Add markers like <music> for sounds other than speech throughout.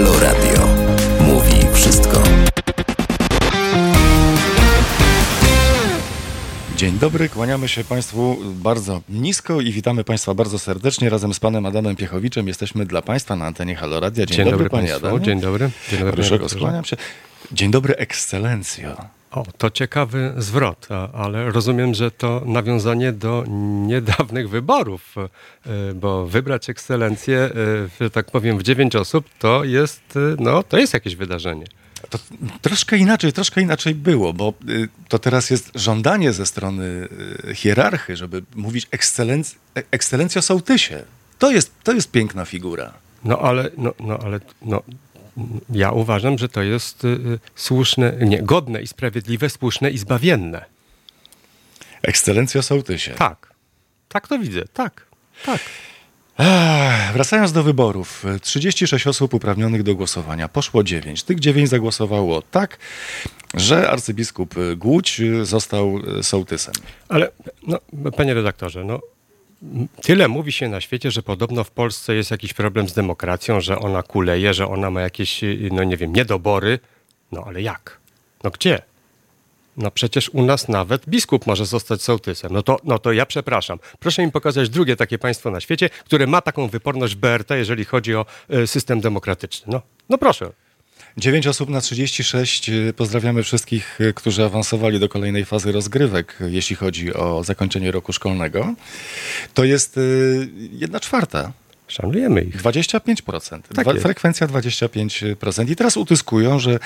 Halo Radio. Mówi wszystko. Dzień dobry, kłaniamy się Państwu bardzo nisko i witamy Państwa bardzo serdecznie. Razem z Panem Adamem Piechowiczem jesteśmy dla Państwa na antenie Halo Radia. Dzień, Dzień dobry, dobry Panie Adamie. Dzień dobry. Dzień dobry. Proszę, skłaniam się. Dzień dobry, ekscelencjo. O, to ciekawy zwrot, ale rozumiem, że to nawiązanie do niedawnych wyborów, e, bo wybrać ekscelencję, e, że tak powiem, w dziewięć osób, to jest, e, no, to jest jakieś wydarzenie. To troszkę inaczej, troszkę inaczej było, bo to teraz jest żądanie ze strony hierarchy, żeby mówić ekscelenc ekscelencjo sołtysie. To jest, to jest piękna figura. No ale, no, no, ale no, ja uważam, że to jest y, y, słuszne, nie, godne i sprawiedliwe, słuszne i zbawienne. Ekscelencjo sołtysie. Tak. Tak to widzę, tak. Tak. Ech, wracając do wyborów, 36 osób uprawnionych do głosowania, poszło 9. Tych 9 zagłosowało tak, że arcybiskup Głódź został sołtysem. Ale, no, panie redaktorze, no, Tyle mówi się na świecie, że podobno w Polsce jest jakiś problem z demokracją, że ona kuleje, że ona ma jakieś, no nie wiem, niedobory. No ale jak? No gdzie? No przecież u nas nawet biskup może zostać sołtysem. No to, no to ja przepraszam. Proszę mi pokazać drugie takie państwo na świecie, które ma taką wyporność BRT, jeżeli chodzi o y, system demokratyczny. No, no proszę. 9 osób na 36. Pozdrawiamy wszystkich, którzy awansowali do kolejnej fazy rozgrywek, jeśli chodzi o zakończenie roku szkolnego. To jest y, jedna czwarta Szanujemy ich. 25%. Tak Dwa, frekwencja 25%. I teraz utyskują, że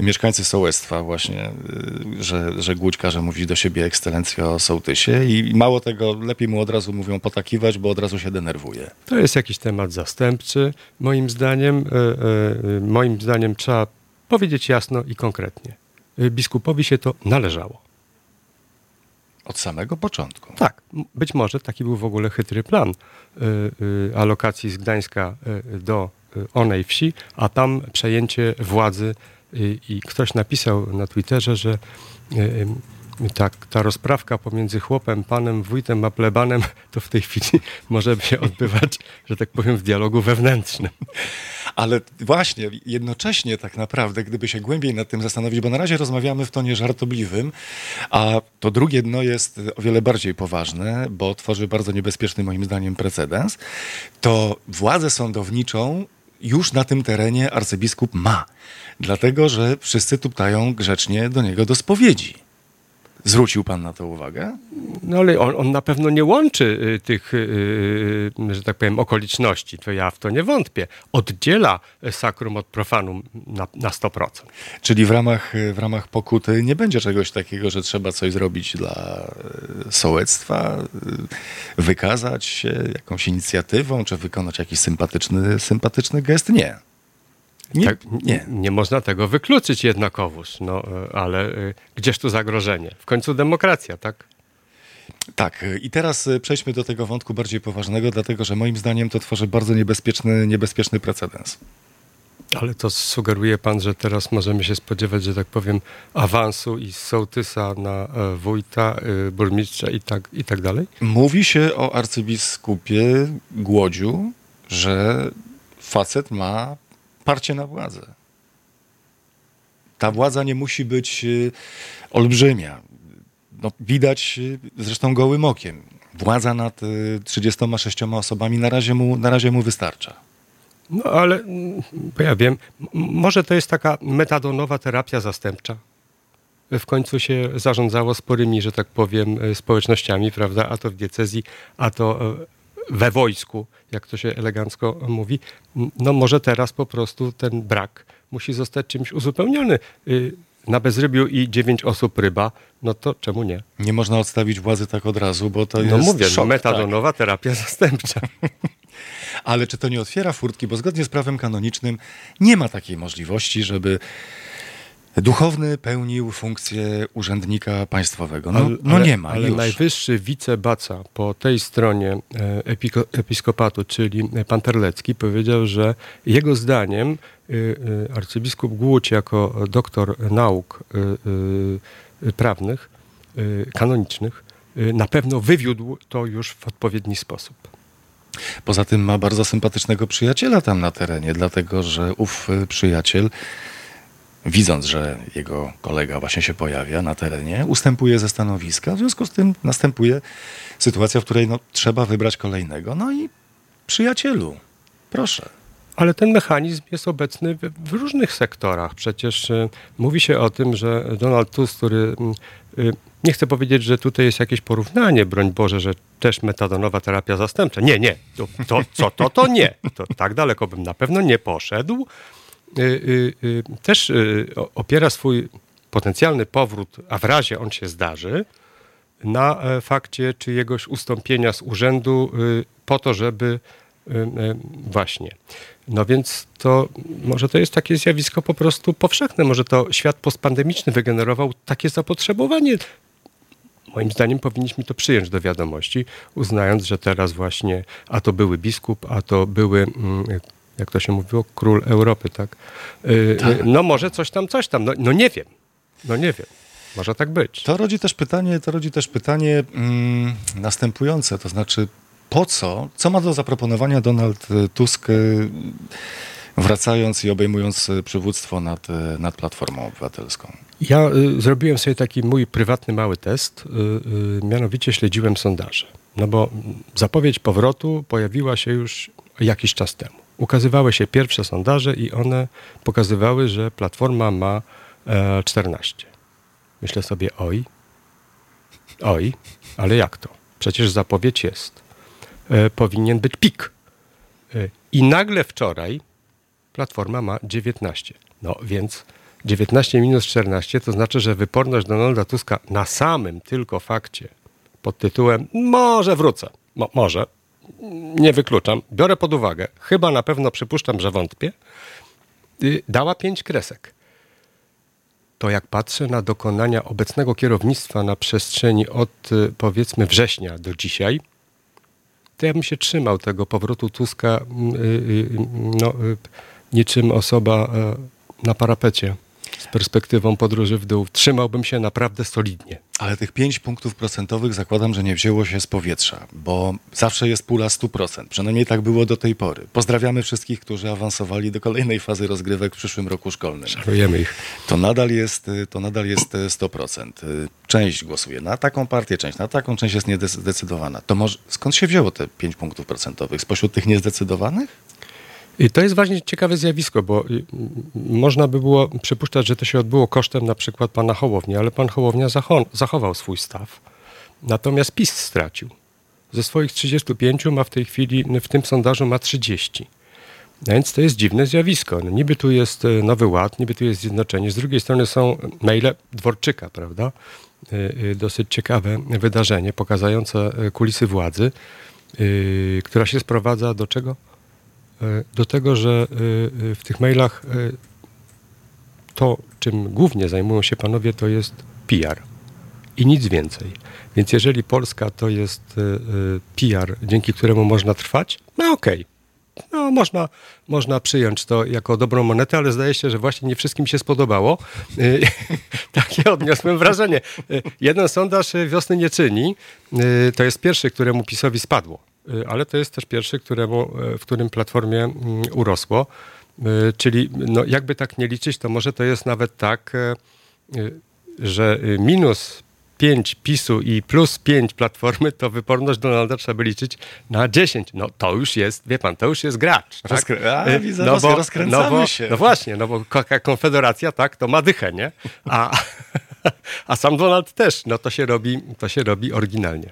mieszkańcy sołectwa właśnie, y, że, że Głódź każe mówić do siebie ekscelencja o sołtysie i mało tego, lepiej mu od razu mówią potakiwać, bo od razu się denerwuje. To jest jakiś temat zastępczy, moim zdaniem. E, e, moim zdaniem trzeba powiedzieć jasno i konkretnie. Biskupowi się to należało. Od samego początku. Tak, być może taki był w ogóle chytry plan y, y, alokacji z Gdańska y, do onej wsi, a tam przejęcie władzy i ktoś napisał na Twitterze, że tak, ta rozprawka pomiędzy chłopem, panem, wójtem a plebanem <laughs> to w tej chwili <laughs> może się odbywać, że tak powiem, w dialogu wewnętrznym. <laughs> Ale właśnie, jednocześnie tak naprawdę, gdyby się głębiej nad tym zastanowić, bo na razie rozmawiamy w tonie żartobliwym, a to drugie dno jest o wiele bardziej poważne, bo tworzy bardzo niebezpieczny moim zdaniem precedens, to władzę sądowniczą już na tym terenie arcybiskup ma. Dlatego, że wszyscy tuptają grzecznie do niego do spowiedzi. Zwrócił pan na to uwagę? No ale on, on na pewno nie łączy y, tych, y, y, że tak powiem, okoliczności. To ja w to nie wątpię. Oddziela sakrum od profanum na, na 100%. Czyli w ramach, w ramach pokuty nie będzie czegoś takiego, że trzeba coś zrobić dla sołectwa, wykazać się jakąś inicjatywą, czy wykonać jakiś sympatyczny, sympatyczny gest? Nie. Nie, tak, nie. nie można tego wykluczyć jednakowoż, no, e, ale e, gdzież tu zagrożenie? W końcu demokracja, tak? Tak, i teraz e, przejdźmy do tego wątku bardziej poważnego, dlatego że moim zdaniem to tworzy bardzo niebezpieczny, niebezpieczny precedens. Ale to sugeruje pan, że teraz możemy się spodziewać, że tak powiem, awansu i sołtysa na wójta, burmistrza i tak, i tak dalej? Mówi się o arcybiskupie Głodziu, że facet ma parcie na władzę. Ta władza nie musi być y, olbrzymia. No, widać y, zresztą gołym okiem. Władza nad 36 y, osobami na razie mu, na razie mu wystarcza. No ale, bo ja wiem, może to jest taka metadonowa terapia zastępcza. W końcu się zarządzało sporymi, że tak powiem, społecznościami, prawda? A to w diecezji, a to we wojsku, jak to się elegancko mówi, no może teraz po prostu ten brak musi zostać czymś uzupełniony. Y, na bezrybiu i dziewięć osób ryba, no to czemu nie? Nie można odstawić władzy tak od razu, bo to no jest No mówię, szok, metadonowa tak. terapia <laughs> zastępcza. <laughs> Ale czy to nie otwiera furtki, bo zgodnie z prawem kanonicznym nie ma takiej możliwości, żeby duchowny pełnił funkcję urzędnika państwowego. No, no ale, nie ma. Ale już. najwyższy wicebaca po tej stronie e, epiko, episkopatu, czyli pan Terlecki, powiedział, że jego zdaniem y, y, arcybiskup Głódź jako doktor nauk prawnych, kanonicznych, na pewno wywiódł to już w odpowiedni sposób. Poza tym ma bardzo sympatycznego przyjaciela tam na terenie, dlatego że ów przyjaciel widząc, że jego kolega właśnie się pojawia na terenie, ustępuje ze stanowiska. W związku z tym następuje sytuacja, w której no, trzeba wybrać kolejnego. No i przyjacielu, proszę. Ale ten mechanizm jest obecny w, w różnych sektorach. Przecież y, mówi się o tym, że Donald Tusk, który y, y, nie chcę powiedzieć, że tutaj jest jakieś porównanie, broń Boże, że też metadonowa terapia zastępcza. Nie, nie. To, to, co to, to nie. To tak daleko bym na pewno nie poszedł. Y, y, y, też opiera swój potencjalny powrót, a w razie on się zdarzy, na e, fakcie czyjegoś ustąpienia z urzędu po to, żeby właśnie. No więc to może to jest takie zjawisko po prostu powszechne. Może to świat postpandemiczny wygenerował takie zapotrzebowanie. Moim zdaniem powinniśmy to przyjąć do wiadomości, uznając, że teraz właśnie a to były biskup, a to były mm, jak to się mówiło, król Europy, tak? Yy, tak. No może coś tam, coś tam. No, no, nie wiem. No nie wiem. Może tak być. To rodzi też pytanie, to rodzi też pytanie mm, następujące, to znaczy po co, co ma do zaproponowania Donald Tusk y, wracając i obejmując przywództwo nad, nad Platformą Obywatelską? Ja y, zrobiłem sobie taki mój prywatny mały test, y, y, mianowicie śledziłem sondaże. No bo zapowiedź powrotu pojawiła się już jakiś czas temu ukazywały się pierwsze sondaże i one pokazywały, że Platforma ma 14. E, Myślę sobie, oj, oj, ale jak to? Przecież zapowiedź jest. E, powinien być pik. E, I nagle wczoraj Platforma ma 19. No więc 19 minus 14 to znaczy, że wyporność Donalda Tuska na samym tylko fakcie pod tytułem może wrócę, Mo może, nie wykluczam, biorę pod uwagę, chyba na pewno przypuszczam, że wątpię, y, dała pięć kresek. To jak patrzę na dokonania obecnego kierownictwa na przestrzeni od y, powiedzmy września do dzisiaj, to ja bym się trzymał tego powrotu Tuska y, no, niczym osoba na parapecie z perspektywą podróży w dół. Trzymałbym się naprawdę solidnie. Ale tych 5 punktów procentowych zakładam, że nie wzięło się z powietrza, bo zawsze jest pula 100%. Przynajmniej tak było do tej pory. Pozdrawiamy wszystkich, którzy awansowali do kolejnej fazy rozgrywek w przyszłym roku szkolnym. Szanujemy ich. To nadal jest, to nadal jest 100%. Część głosuje na taką partię, część na taką, część jest niezdecydowana. To może, skąd się wzięło te 5 punktów procentowych? Spośród tych niezdecydowanych? I to jest właśnie ciekawe zjawisko, bo można by było przypuszczać, że to się odbyło kosztem na przykład pana Hołowni, ale pan Hołownia zachował swój staw. Natomiast PiS stracił. Ze swoich 35 ma w tej chwili, w tym sondażu ma 30. No więc to jest dziwne zjawisko. No niby tu jest e, Nowy Ład, niby tu jest Zjednoczenie. Z drugiej strony są maile Dworczyka, prawda? E, e, dosyć ciekawe wydarzenie pokazujące kulisy władzy, która się sprowadza do czego? E, do tego, że e, e, w tych mailach to, czym głównie zajmują się panowie, to jest PR i nic więcej. Więc jeżeli Polska to jest PR, dzięki któremu można trwać, no okej. Okay. No, można, można przyjąć to jako dobrą monetę, ale zdaje się, że właśnie nie wszystkim się spodobało. <laughs> Takie odniosłem wrażenie. Jeden sondaż wiosny nie czyni. To jest pierwszy, któremu PiSowi spadło ale to jest też pierwszy, któremu, y, w którym Platformie mm, urosło. Y, czyli no, jakby tak nie liczyć, to może to jest nawet tak, że minus 5 PiSu i plus 5 Platformy, to wyporność Donalda trzeba by liczyć na 10. No to już jest, wie pan, to już jest gracz. Tak? Rozkry- a, widzę, no bo, rozkręcamy no bo, się. No właśnie, no bo Konfederacja, tak, to ma dychę, nie? A, <laughs> a sam Donald też, no to się robi, to się robi oryginalnie.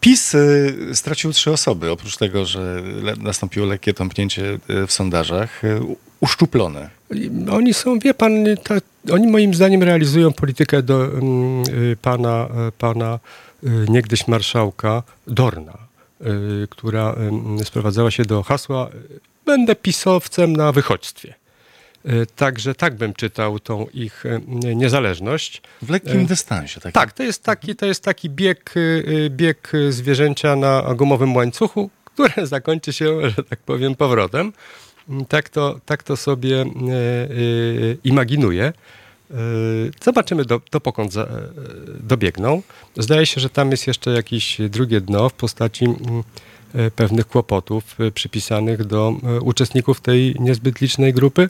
PiS y, stracił trzy osoby, oprócz tego, że nastąpiło lekkie tąpnięcie y, w sondażach, y, uszczuplone. Oni są, wie pan, ta, oni moim zdaniem realizują politykę do um, pana, pana niegdyś marszałka Dorna, która sprowadzała się do hasła będę pisowcem na wychodźstwie. E, także tak bym czytał tą ich e, niezależność. W lekkim e, dystansie. Taki. Tak, to jest taki, to jest taki bieg, bieg zwierzęcia na gumowym łańcuchu, który <laughs> zakończy się, że tak powiem, powrotem. Mm, tak to, tak to sobie imaginuję. Zobaczymy, do, do pokąd dobiegną. Zdaje się, że tam jest jeszcze jakieś drugie dno w postaci mm, pewnych kłopotów przypisanych do uczestników tej niezbyt licznej grupy,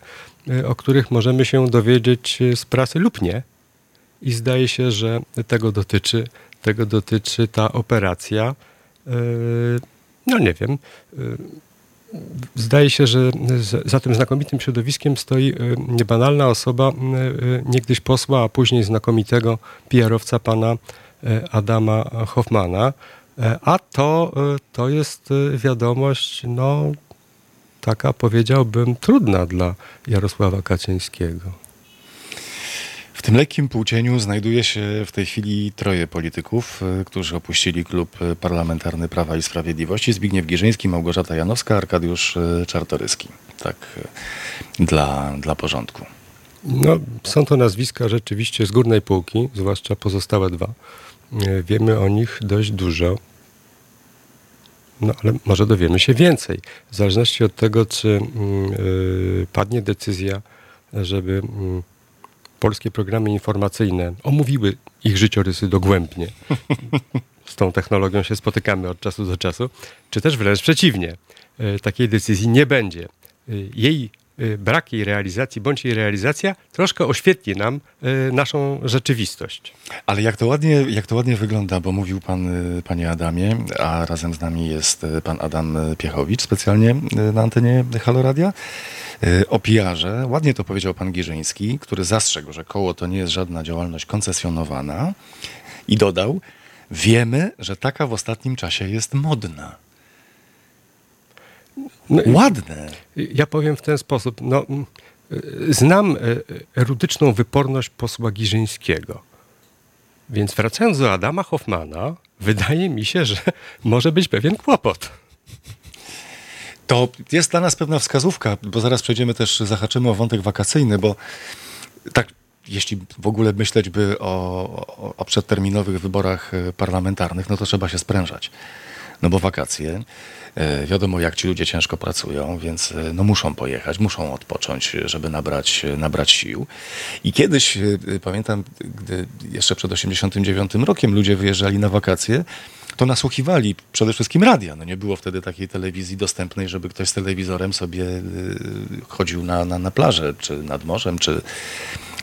o których możemy się dowiedzieć z prasy lub nie. I zdaje się, że tego dotyczy, tego dotyczy ta operacja. No nie wiem Zdaje się, że za tym znakomitym środowiskiem stoi niebanalna osoba, niegdyś posła, a później znakomitego PR-owca pana Adama Hoffmana. A to, to jest wiadomość, no, taka powiedziałbym, trudna dla Jarosława Kaczyńskiego. W tym lekkim półcieniu znajduje się w tej chwili troje polityków, y, którzy opuścili klub parlamentarny Prawa i Sprawiedliwości. Zbigniew Giżyński, Małgorzata Janowska, Arkadiusz y, Czartoryski. Tak y, dla, dla porządku. No, są to nazwiska rzeczywiście z górnej półki, zwłaszcza pozostałe dwa. Wiemy o nich dość dużo. No ale może dowiemy się więcej. W zależności od tego, czy yy, padnie decyzja, żeby yy, polskie programy informacyjne omówiły ich życiorysy dogłębnie. Z tą technologią się spotykamy od czasu do czasu, czy też wręcz przeciwnie. E, takiej decyzji nie będzie. E, jej brak jej realizacji bądź jej realizacja troszkę oświetli nam naszą rzeczywistość. Ale jak to ładnie, jak to ładnie wygląda, bo mówił pan, panie Adamie, a razem z nami jest pan Adam Piechowicz, specjalnie na antenie Haloradia. Y, o PR-ze. Ładnie to powiedział pan Giżyński, który zastrzegł, że koło to nie jest żadna działalność koncesjonowana i dodał, wiemy, że taka w ostatnim czasie jest modna. No, Ładne. Ja powiem w ten sposób. No, y, znam y, erudyczną wyporność posła Giżyńskiego. Więc wracając do Adama Hoffmana, wydaje mi się, że <laughs> może być pewien kłopot. To jest dla nas pewna wskazówka, bo zaraz przejdziemy też, zahaczymy o wątek wakacyjny, bo tak jeśli w ogóle myśleć by o, o, o, przedterminowych wyborach e, parlamentarnych, no to trzeba się sprężać. No bo wakacje, e, wiadomo jak ci ludzie ciężko pracują, więc e, no muszą pojechać, muszą odpocząć, żeby nabrać, nabrać sił. I kiedyś, pamiętam, gdy jeszcze przed 89 rokiem ludzie wyjeżdżali na wakacje, to nasłuchiwali przede wszystkim radia. No nie było wtedy takiej telewizji dostępnej, żeby ktoś z telewizorem sobie chodził na, na, na plażę, czy nad morzem, czy,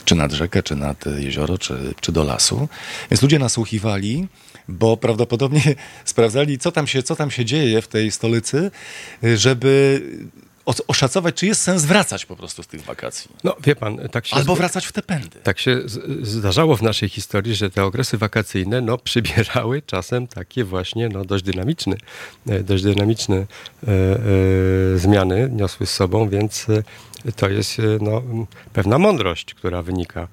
czy nad rzekę, czy nad jezioro, czy, czy do lasu. Więc ludzie nasłuchiwali, bo prawdopodobnie <laughs> sprawdzali, co tam, się, co tam się dzieje w tej stolicy, żeby oszacować, czy jest sens wracać po prostu z tych wakacji. No wie pan, tak się... Albo wracać w te pędy. Tak się zdarzało w naszej historii, że te okresy wakacyjne no, przybierały czasem takie właśnie no, dość dynamiczne, e, dość dynamiczne e, e, zmiany niosły z sobą, więc e, to jest no, pewna mądrość, która wynika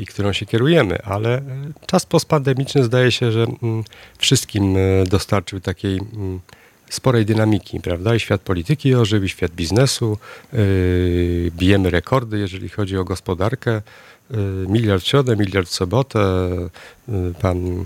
i którą się kierujemy, ale czas postpandemiczny zdaje się, że mm, wszystkim dostarczył takiej mm, sporej dynamiki, prawda? I świat polityki ożył, i świat biznesu. Bijemy rekordy, jeżeli chodzi o gospodarkę. Miliard w środę, miliard w sobotę. Pan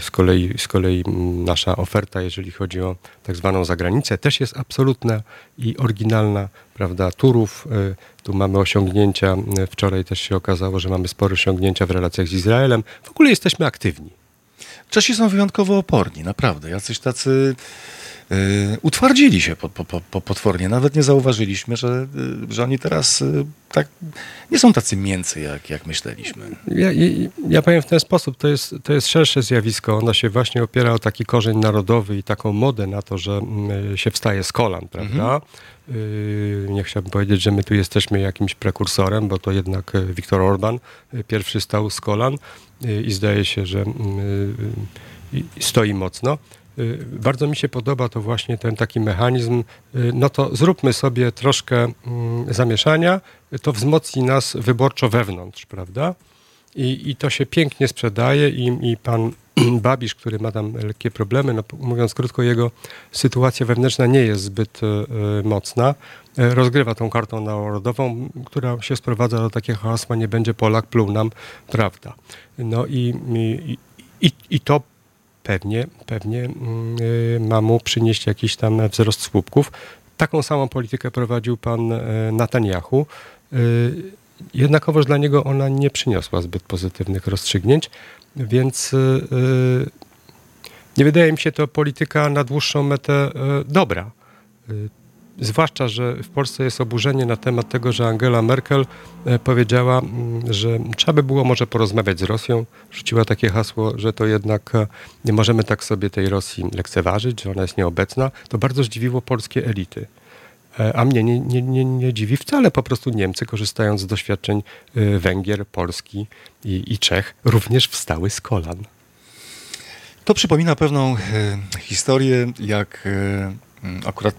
z kolei, z kolei nasza oferta, jeżeli chodzi o tak zwaną zagranicę, też jest absolutna i oryginalna, prawda? Turów, yy, tu mamy osiągnięcia. Wczoraj też się okazało, że mamy spore osiągnięcia w relacjach z Izraelem. W ogóle jesteśmy aktywni. Czesi są wyjątkowo oporni, naprawdę. Jacyś tacy Y, utwardzili się po, po, po, potwornie. Nawet nie zauważyliśmy, że, y, że oni teraz y, tak nie są tacy mięcy, jak, jak myśleliśmy. Ja, ja, ja powiem w ten sposób, to jest, to jest szersze zjawisko. Ono się właśnie opiera o taki korzeń narodowy i taką modę na to, że mm, się wstaje z kolan, prawda? Mhm. Nie chciałbym powiedzieć, że my tu jesteśmy jakimś prekursorem, bo to jednak Viktor Orban pierwszy stał z kolan i zdaje się, że mm, stoi mocno. Bardzo mi się podoba to właśnie ten taki mechanizm, no to zróbmy sobie troszkę mm, zamieszania, to wzmocni nas wyborczo wewnątrz, prawda? I, i to się pięknie sprzedaje i, i pan <clears throat> Babisz, który ma tam lekkie problemy, no, mówiąc krótko, jego sytuacja wewnętrzna nie jest zbyt y, mocna. Rozgrywa tą kartą narodową, która się sprowadza do takiego hasła, nie będzie Polak, pluł nam, prawda. No i, i, i, i to pewnie, pewnie mm, ma mu przynieść jakiś tam wzrost słupków. Taką samą politykę prowadził pan e, Netanyahu. Y, jednakowoż dla niego ona nie przyniosła zbyt pozytywnych rozstrzygnięć, więc y, Nie wydaje mi się to polityka na dłuższą metę e, dobra. Zwłaszcza, że w Polsce jest oburzenie na temat tego, że Angela Merkel powiedziała, mm, że trzeba by było może porozmawiać z Rosją. Rzuciła takie hasło, że to jednak nie możemy tak sobie tej Rosji lekceważyć, że ona jest nieobecna. To bardzo zdziwiło polskie elity. A mnie nie, nie, nie, nie dziwi wcale. Po prostu Niemcy, korzystając z doświadczeń Węgier, Polski i, i Czech, również wstały z kolan. To przypomina pewną e, historię, jak e, akurat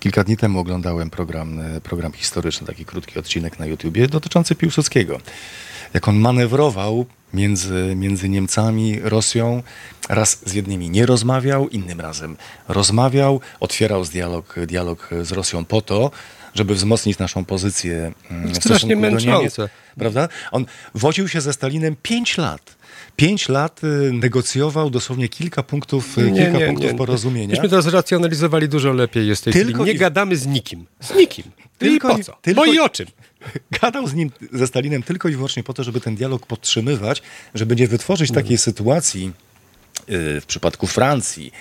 kilka dni temu oglądałem program, e, program historyczny, taki krótki odcinek na YouTubie dotyczący Piłsudskiego. Jak on manewrował między, między Niemcami, Rosją, raz z jednymi nie rozmawiał, innym razem rozmawiał, otwierał dialog, dialog z Rosją po to, żeby wzmocnić naszą pozycję mm, Strasznie męczące. prawda? On wodził się ze Stalinem pięć lat pięć lat y, negocjował dosłownie kilka punktów, y, nie, kilka nie, punktów nie, porozumienia. Myśmy to zracjonalizowali dużo lepiej jest tylko Nie i... gadamy z nikim. Z nikim. Tylko, I po co? Tylko, Bo i o czym? <laughs> Gadał z nim, ze Stalinem tylko i wyłącznie po to, żeby ten dialog podtrzymywać, żeby nie wytworzyć takiej sytuacji, y, w przypadku Francji,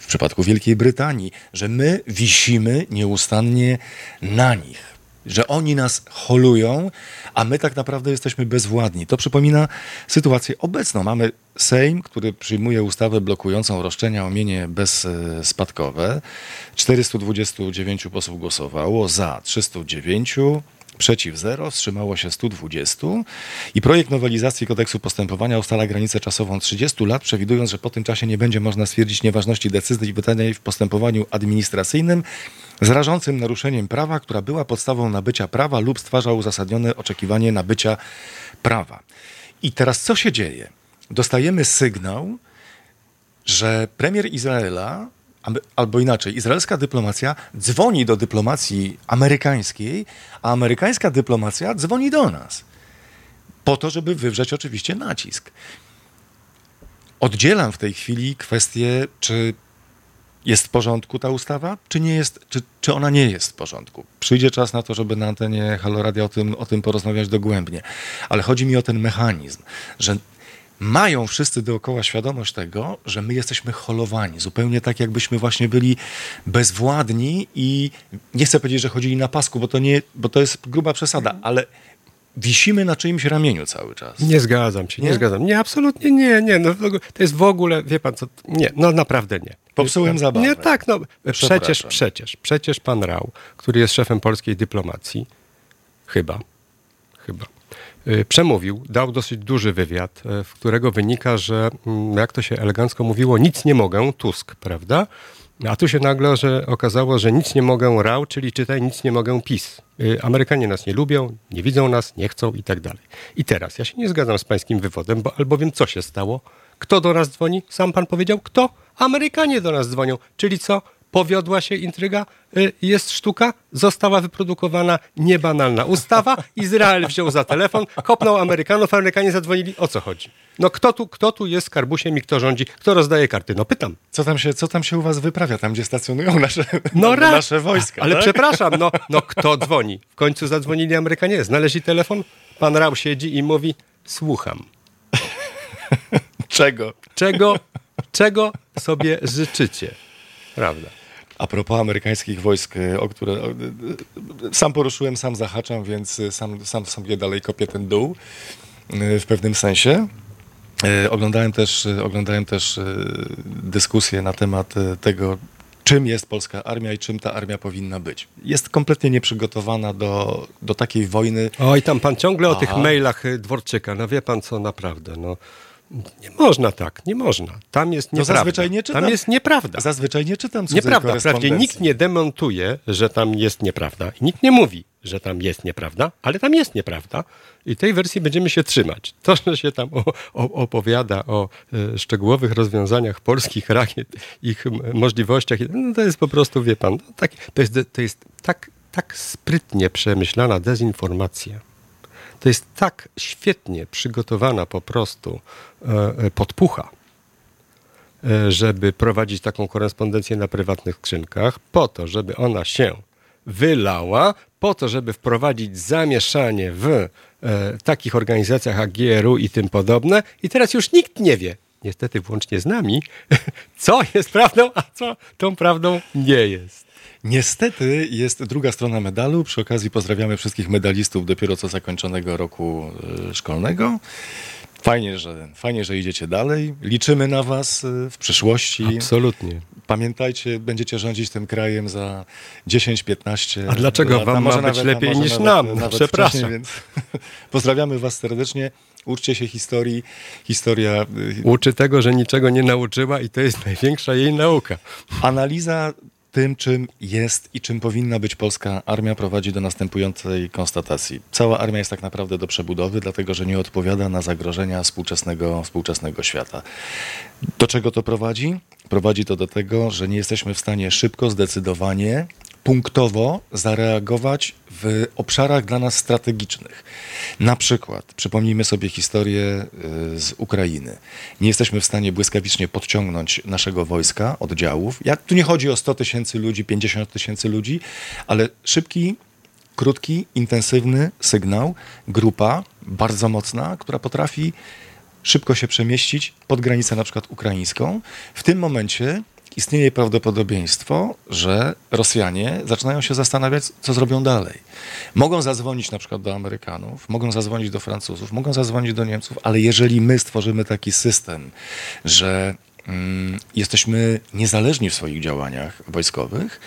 w przypadku Wielkiej Brytanii, że my wisimy nieustannie na nich że oni nas holują, a my tak naprawdę jesteśmy bezwładni. To przypomina sytuację obecną. Mamy Sejm, który przyjmuje ustawę blokującą roszczenia o mienie bezspadkowe. 429 posłów głosowało za, 309 przeciw 0, wstrzymało się 120 i projekt nowelizacji kodeksu postępowania ustala granicę czasową 30 lat, przewidując, że po tym czasie nie będzie można stwierdzić nieważności decyzji wydanej w postępowaniu administracyjnym z rażącym naruszeniem prawa, która była podstawą nabycia prawa lub stwarza uzasadnione oczekiwanie nabycia prawa. I teraz co się dzieje? Dostajemy sygnał, że premier Izraela albo inaczej, izraelska dyplomacja dzwoni do dyplomacji amerykańskiej, a amerykańska dyplomacja dzwoni do nas. Po to, żeby wywrzeć oczywiście nacisk. Oddzielam w tej chwili kwestię, czy jest w porządku ta ustawa, czy, nie jest, czy, czy ona nie jest w porządku. Przyjdzie czas na to, żeby na antenie Halo Radio o tym, o tym porozmawiać dogłębnie. Ale chodzi mi o ten mechanizm, że mają wszyscy dookoła świadomość tego, że my jesteśmy holowani, zupełnie tak jakbyśmy właśnie byli bezwładni i nie chcę powiedzieć, że chodzili na pasku, bo to, nie, bo to jest gruba przesada, ale wisimy na czyimś ramieniu cały czas. Nie zgadzam się, nie, nie zgadzam. Nie, absolutnie nie, nie. No, to jest w ogóle, wie pan co, nie, no naprawdę nie. Popsułem zabawę. Nie, tak, no przecież, przecież, przecież pan Rał, który jest szefem polskiej dyplomacji, chyba, chyba, przemówił, dał dosyć duży wywiad, y, w którego wynika, że mm, jak to się elegancko mówiło, nic nie mogę, Tusk, prawda? A tu się nagle że okazało, że nic nie mogę RAW, czyli czytaj, nic nie mogę PiS. Y, Amerykanie nas nie lubią, nie widzą nas, nie chcą i tak dalej. I teraz, ja się nie zgadzam z pańskim wywodem, bo albowiem co się stało? Kto do nas dzwoni? Sam pan powiedział, kto? Amerykanie do nas dzwonią. Czyli co? Powiodła się intryga, y, jest sztuka, została wyprodukowana niebanalna ustawa. Izrael wziął za telefon, kopnął Amerykanów, Amerykanie zadzwonili. O co chodzi? No kto tu, kto tu jest skarbusiem i kto rządzi, kto rozdaje karty? No pytam. Co tam się, co tam się u was wyprawia, tam gdzie stacjonują nasze, no, nasze wojska? Ale tak? przepraszam, no, no kto dzwoni? W końcu zadzwonili Amerykanie, znaleźli telefon, pan Rał siedzi i mówi, słucham. <laughs> Czego? Czego, czego sobie życzycie? Prawda. A propos amerykańskich wojsk, e, o które o, e, sam poruszyłem, sam zahaczam, więc e, sam, sam sobie dalej kopię ten dół w pewnym sensie. Oglądałem też, oglądałem też dyskusję na temat tego, czym jest polska armia i czym ta armia powinna być. Jest kompletnie nieprzygotowana do, do takiej wojny. Oj, tam pan ciągle Aha. o tych mailach Dworczyka, no wie pan co, naprawdę, no. Nie można tak, nie można. Tam jest nieprawda. No zazwyczaj nie czytam. Tam jest nieprawda. Zazwyczaj nie czytam Nieprawda. Wprawdzie nikt nie demontuje, że tam jest nieprawda. Nikt nie mówi, że tam jest nieprawda, ale tam jest nieprawda. I tej wersji będziemy się trzymać. To, że się tam o, o, opowiada o e, szczegółowych rozwiązaniach polskich rakiet, ich możliwościach, no to jest po prostu, wie pan, no, tak, to jest, to jest tak, tak sprytnie przemyślana dezinformacja to jest tak świetnie przygotowana po prostu e, e, podpucha, e, żeby prowadzić taką korespondencję na prywatnych skrzynkach, po to, żeby ona się wylała, po to, żeby wprowadzić zamieszanie w takich organizacjach jak GRU i tym podobne. I teraz już nikt nie wie, niestety włącznie z nami, <laughs> co jest prawdą, a co tą prawdą nie jest. Niestety jest druga strona medalu. Przy okazji pozdrawiamy wszystkich medalistów dopiero co zakończonego roku y, szkolnego. Fajnie, że, fajnie, że idziecie dalej. Liczymy na Was y, w przyszłości. Absolutnie. Pamiętajcie, będziecie rządzić tym krajem za 10-15 A dlaczego wam ma być lepiej niż nam? Nawet Przepraszam. Więc <laughs> pozdrawiamy Was serdecznie. Uczcie się historii. Historia, y, Uczy tego, że niczego nie nauczyła i to jest <laughs> największa jej nauka. analiza tym, czym jest i czym powinna być polska armia, prowadzi do następującej konstatacji. Cała armia jest tak naprawdę do przebudowy, dlatego że nie odpowiada na zagrożenia współczesnego, współczesnego świata. Do czego to prowadzi? Prowadzi to do tego, że nie jesteśmy w stanie szybko, zdecydowanie, punktowo zareagować w obszarach dla nas strategicznych. Na przykład, przypomnijmy sobie historię y, z Ukrainy. Nie jesteśmy w stanie błyskawicznie podciągnąć naszego wojska, oddziałów. Jak, tu nie chodzi o 100 tysięcy ludzi, 50 tysięcy ludzi, ale szybki, krótki, intensywny sygnał, grupa bardzo mocna, która potrafi szybko się przemieścić pod granicę na przykład ukraińską. W tym momencie istnieje prawdopodobieństwo, że Rosjanie zaczynają się zastanawiać, co zrobią dalej. Mogą zadzwonić na przykład do Amerykanów, mogą zadzwonić do Francuzów, mogą zadzwonić do Niemców, ale jeżeli my stworzymy taki system, że mm, jesteśmy niezależni w swoich działaniach wojskowych,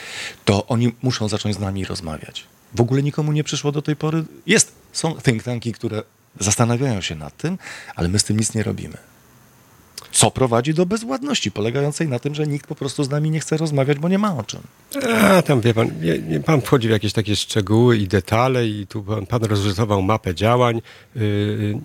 to oni muszą zacząć z nami rozmawiać. W ogóle nikomu nie przyszło do tej pory. Jest, są think tanki, które zastanawiają się nad tym, ale my z tym nic nie robimy. Co prowadzi do bezwładności, polegającej na tym, że nikt po prostu z nami nie chce rozmawiać, bo nie ma o czym. A, tam wie pan, nie, pan wchodzi w jakieś takie szczegóły i detale i tu pan, pan rozrysował mapę działań, yy,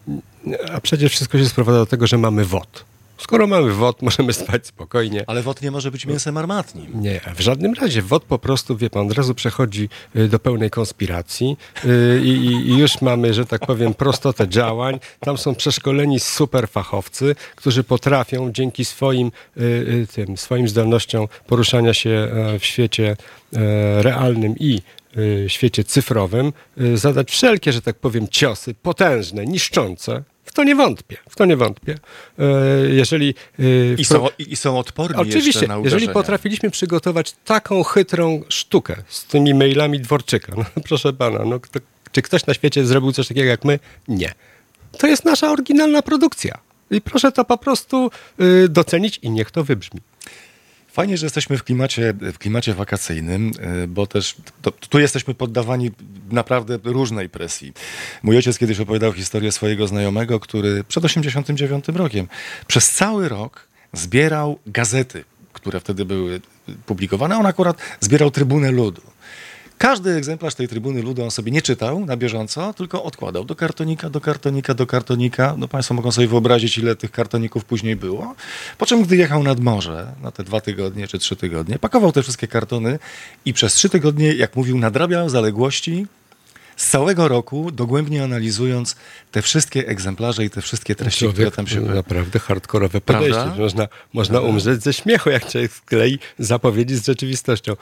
a przecież wszystko się sprowadza do tego, że mamy WOT. Skoro mamy WOT, możemy spać spokojnie. Ale WOT nie może być mięsem armatnim. Nie, w żadnym razie. WOT po prostu, wie pan, od razu przechodzi y, do pełnej konspiracji y, i, i- i już mamy, że tak powiem, prostotę działań. Tam są przeszkoleni super fachowcy, którzy potrafią dzięki swoim, y, tym, swoim zdolnościom poruszania się e, w świecie e, realnym i świecie cyfrowym zadać wszelkie, że tak powiem, ciosy potężne, niszczące. W to nie wątpię, w to nie wątpię. E, Jeżeli y, I są, i, są odporni Oczywiście, na uderzenia. jeżeli potrafiliśmy przygotować taką chytrą sztukę z tymi mailami Dworczyka, no, <laughs> proszę pana, no, czy ktoś na świecie zrobił coś takiego jak my? Nie. To jest nasza oryginalna produkcja. I proszę to po prostu y, docenić i niech to wybrzmi. Fajnie, że jesteśmy w klimacie, w klimacie wakacyjnym, y, bo też to, tu jesteśmy poddawani naprawdę różnej presji. Mój ojciec kiedyś opowiadał historię swojego znajomego, który przed 89 rokiem przez cały rok zbierał gazety, które wtedy były publikowane. On akurat zbierał Trybunę Ludu. Każdy egzemplarz tej trybuny ludu on sobie nie czytał na bieżąco, tylko odkładał do kartonika, do kartonika, do kartonika. No Państwo mogą sobie wyobrazić, ile tych kartoników później było. Po czym, gdy jechał nad morze na te dwa tygodnie czy trzy tygodnie, pakował te wszystkie kartony i przez trzy tygodnie, jak mówił, nadrabiał zaległości z całego roku, dogłębnie analizując te wszystkie egzemplarze i te wszystkie treści, które tam się... naprawdę hardkorowe Prawda? podejście. Można, można umrzeć ze śmiechu, jak człowiek sklei zapowiedzi z rzeczywistością.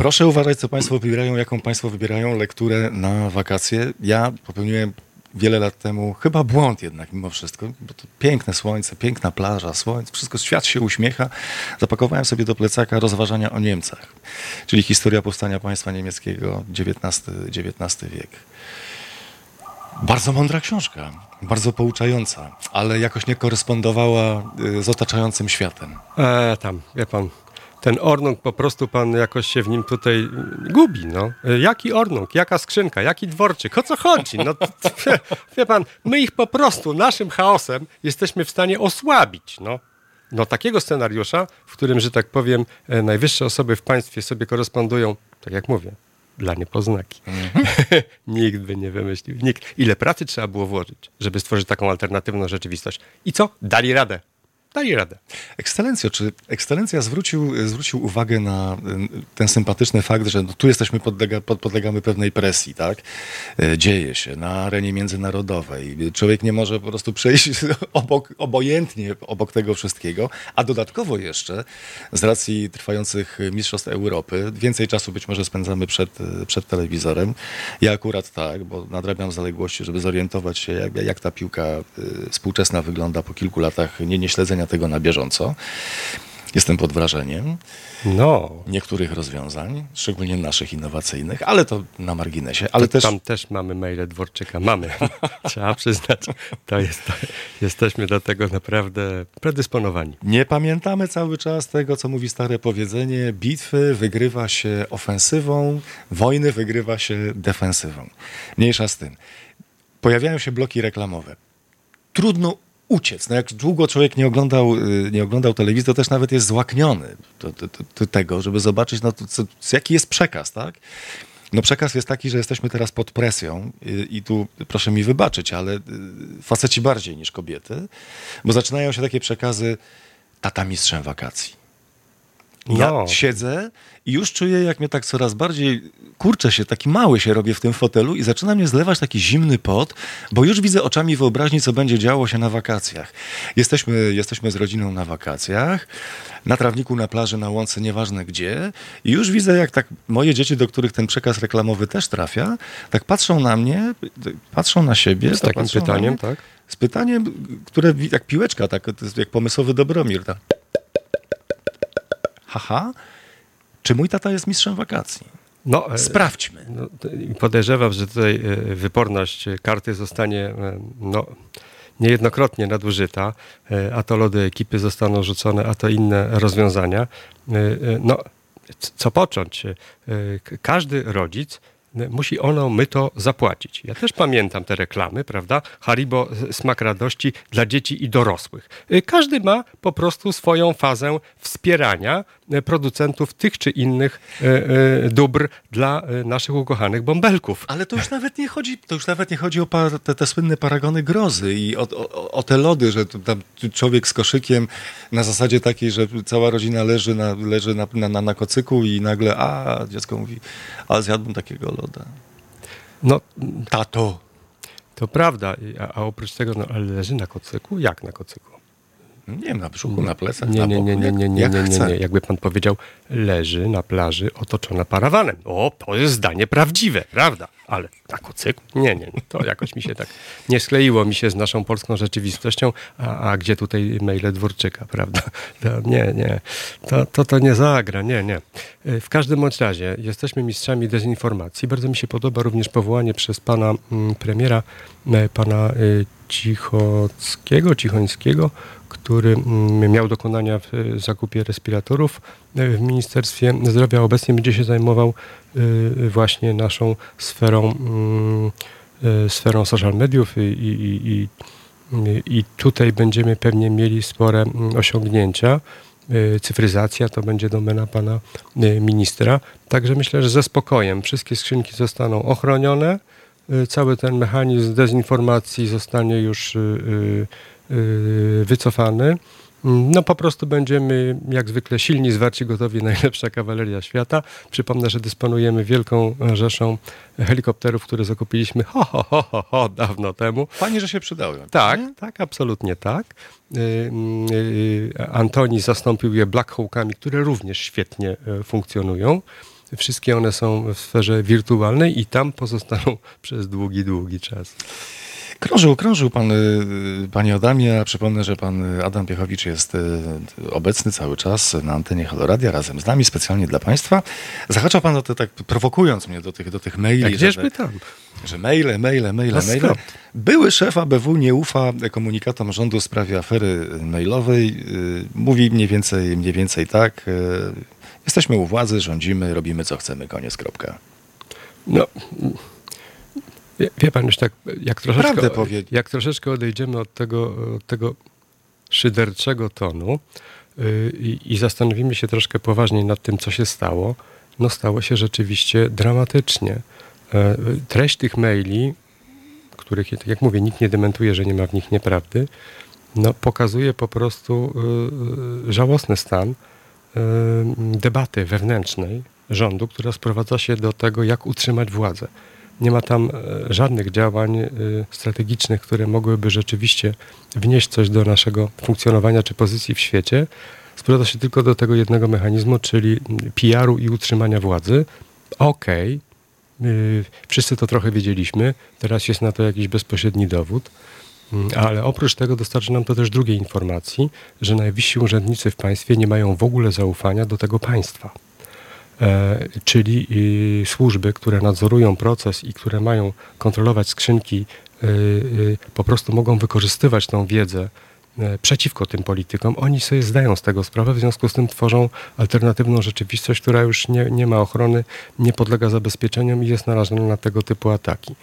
Proszę uważać, co Państwo wybierają, jaką Państwo wybierają lekturę na wakacje. Ja popełniłem wiele lat temu chyba błąd jednak mimo wszystko, bo to piękne słońce, piękna plaża, słońce, wszystko, świat się uśmiecha. Zapakowałem sobie do plecaka rozważania o Niemcach, czyli historia powstania państwa niemieckiego XIX, XIX wiek. Bardzo mądra książka, bardzo pouczająca, ale jakoś nie korespondowała y, z otaczającym światem. E, tam, wie pan, ten ornung po prostu pan jakoś się w nim tutaj mm, gubi, no. E, Jaki ornung, jaka skrzynka, jaki dworczyk, o co chodzi? No, wie, pan, my ich po prostu naszym chaosem jesteśmy w stanie osłabić, no. No takiego scenariusza, w którym, że tak powiem, e, najwyższe osoby w państwie sobie korespondują, tak jak mówię, dla niepoznaki. <laughs> nikt by nie wymyślił. Nikt. Ile pracy trzeba było włożyć, żeby stworzyć taką alternatywną rzeczywistość. I co? Dali radę. Dali radę. Ekscelencjo, czy ekscelencja zwrócił, zwrócił uwagę na y, ten sympatyczny fakt, że no, tu jesteśmy, podlega, pod, podlegamy pewnej presji, tak? E, Dzieje się na arenie międzynarodowej. Człowiek nie może po prostu przejść <laughs> obok, obojętnie obok tego wszystkiego, a dodatkowo jeszcze z racji trwających Mistrzostw Europy więcej czasu być może spędzamy przed, y, przed telewizorem. Ja akurat tak, bo nadrabiam zaległości, żeby zorientować się, jak, jak ta piłka y, współczesna wygląda po kilku latach nie, nie śledzenia tego na bieżąco. Jestem pod wrażeniem No, niektórych rozwiązań, szczególnie naszych innowacyjnych, ale to na marginesie. Ale to też tam też mamy maile Dworczyka. Mamy, <laughs> trzeba przyznać. To jest, to, jesteśmy do tego naprawdę predysponowani. nie pamiętamy cały czas tego, co mówi stare powiedzenie: bitwy wygrywa się ofensywą, wojny wygrywa się defensywą. Mniejsza z tym. Pojawiają się bloki reklamowe. Trudno uciec. No jak długo człowiek nie oglądał, y, nie oglądał telewizji, to też nawet jest złakniony do, do, do, tego, żeby zobaczyć, no, co, jaki jest przekaz, tak? No przekaz jest taki, że jesteśmy teraz pod presją i, i tu proszę mi wybaczyć, ale y, faceci bardziej niż kobiety, bo zaczynają się takie przekazy tata mistrzem wakacji. Ja No. siedzę i już czuję, jak mnie tak coraz bardziej kurczę się, taki mały się robię w tym fotelu i zaczyna mnie zlewać taki zimny pot, bo już widzę oczami wyobraźni, co będzie działo się na wakacjach. Jesteśmy, jesteśmy z rodziną na wakacjach, na trawniku, na plaży, na łące, nieważne gdzie i już widzę, jak tak moje dzieci, do których ten przekaz reklamowy też trafia, tak patrzą na mnie, patrzą na siebie. Z tak takim pytaniem, mnie, tak? Z pytaniem, które jak piłeczka, tak, jak pomysłowy Dobromir. Tak. Haha, czy mój tata jest mistrzem wakacji? No, e, Sprawdźmy. No, podejrzewam, że tutaj e, wyporność e, karty zostanie no, niejednokrotnie nadużyta, a to lody ekipy zostaną rzucone, a to inne rozwiązania. No, co począć? Każdy rodzic musi ono my to zapłacić. Ja też pamiętam te reklamy, prawda? Haribo e, smak radości dla dzieci i dorosłych. E, Każdy ma po prostu swoją fazę wspierania e, producentów tych czy innych dóbr dla naszych ukochanych bąbelków. Ale to już nawet nie chodzi, to już nawet nie chodzi o pa, te, te słynne paragony grozy i o, o, o te lody, że tam człowiek z koszykiem na zasadzie takiej, że cała rodzina leży na, leży na, na, na, na kocyku i nagle, a dziecko mówi, a zjadłbym takiego No, Tato. to prawda, a, a oprócz tego, no, ale leży na kocyku? Jak na kocyku? Nie wiem, na brzuchu, na plecach, Nie, na nie, boku, nie, nie, nie, nie, jak nie, nie, chce. nie. Jakby pan powiedział, leży na plaży otoczona parawanem. O, to jest zdanie prawdziwe, prawda? Ale na kocyku? Nie, nie, nie. To jakoś mi się tak nie skleiło mi się z naszą polską rzeczywistością, a, a gdzie tutaj maile Dworczyka, prawda? To, nie, nie. To, to to nie zagra, nie, nie. W każdym bądź razie jesteśmy mistrzami dezinformacji. Bardzo mi się podoba również powołanie przez pana mm, premiera, e, pana y, Cichockiego, Cichońskiego, który mm, miał dokonania w y, zakupie respiratorów y, w Ministerstwie Zdrowia. Obecnie będzie się zajmował y, właśnie naszą sferą, mm, sferą social mediów i, i, i, i, tutaj będziemy pewnie mieli spore mm, osiągnięcia. Cyfryzacja to będzie domena pana ministra. Także myślę, że ze spokojem wszystkie skrzynki zostaną ochronione. Cały ten mechanizm dezinformacji zostanie już wycofany. Mm, No po prostu będziemy jak zwykle silni, zwarci, gotowi, <laughs> najlepsza kawaleria świata. Przypomnę, że dysponujemy wielką rzeszą helikopterów, które zakupiliśmy ho, ho, ho, ho, ho dawno temu. Fajnie, że się przydały. Tak, nie? tak, absolutnie tak. Y, y, y, Antoni zastąpił je Black Hawkami, które również świetnie y, funkcjonują. Wszystkie one są w sferze wirtualnej i tam pozostaną <laughs> przez długi, długi czas. Krążył, krążył pan, y, panie Adamie, a przypomnę, że pan Adam Piechowicz jest y, obecny cały czas na antenie Haloradia razem z nami, specjalnie dla państwa. Zahaczał pan o te, tak prowokując mnie do tych, do tych maili, A gdzież że, my tam? że maile, maile, maile, A maile. skąd? Były szef ABW nie ufa komunikatom rządu w sprawie afery mailowej. Y, Mówi mniej więcej, mniej więcej tak. Jesteśmy u władzy, rządzimy, robimy co chcemy, koniec, kropka. No, wie, pan już tak, jak troszeczkę, jak troszeczkę odejdziemy od tego, od tego szyderczego tonu yy, i, zastanowimy się troszkę poważniej nad tym, co się stało, no stało się rzeczywiście dramatycznie. E, treść tych maili, których, tak jak mówię, nikt nie dementuje, że nie ma w nich nieprawdy, no, pokazuje po prostu yy, żałosny stan yy, debaty wewnętrznej rządu, która sprowadza się do tego, jak utrzymać władzę. Nie ma tam e, żadnych działań e, strategicznych, które mogłyby rzeczywiście wnieść coś do naszego funkcjonowania czy pozycji w świecie. Sprowadza się tylko do tego jednego mechanizmu, czyli PR-u i utrzymania władzy. Okej, y, wszyscy to trochę wiedzieliśmy, teraz jest na to jakiś bezpośredni dowód. Mm, ale oprócz tego dostarczy nam to też drugiej informacji, że najwyżsi urzędnicy w państwie nie mają w ogóle zaufania do tego państwa. E, czyli y, służby, które nadzorują proces i które mają kontrolować skrzynki, y, y, po prostu mogą wykorzystywać tą wiedzę e, przeciwko tym politykom. Oni sobie zdają z tego sprawę, w związku z tym tworzą alternatywną rzeczywistość, która już nie, nie ma ochrony, nie podlega zabezpieczeniom i jest narażona na tego typu ataki.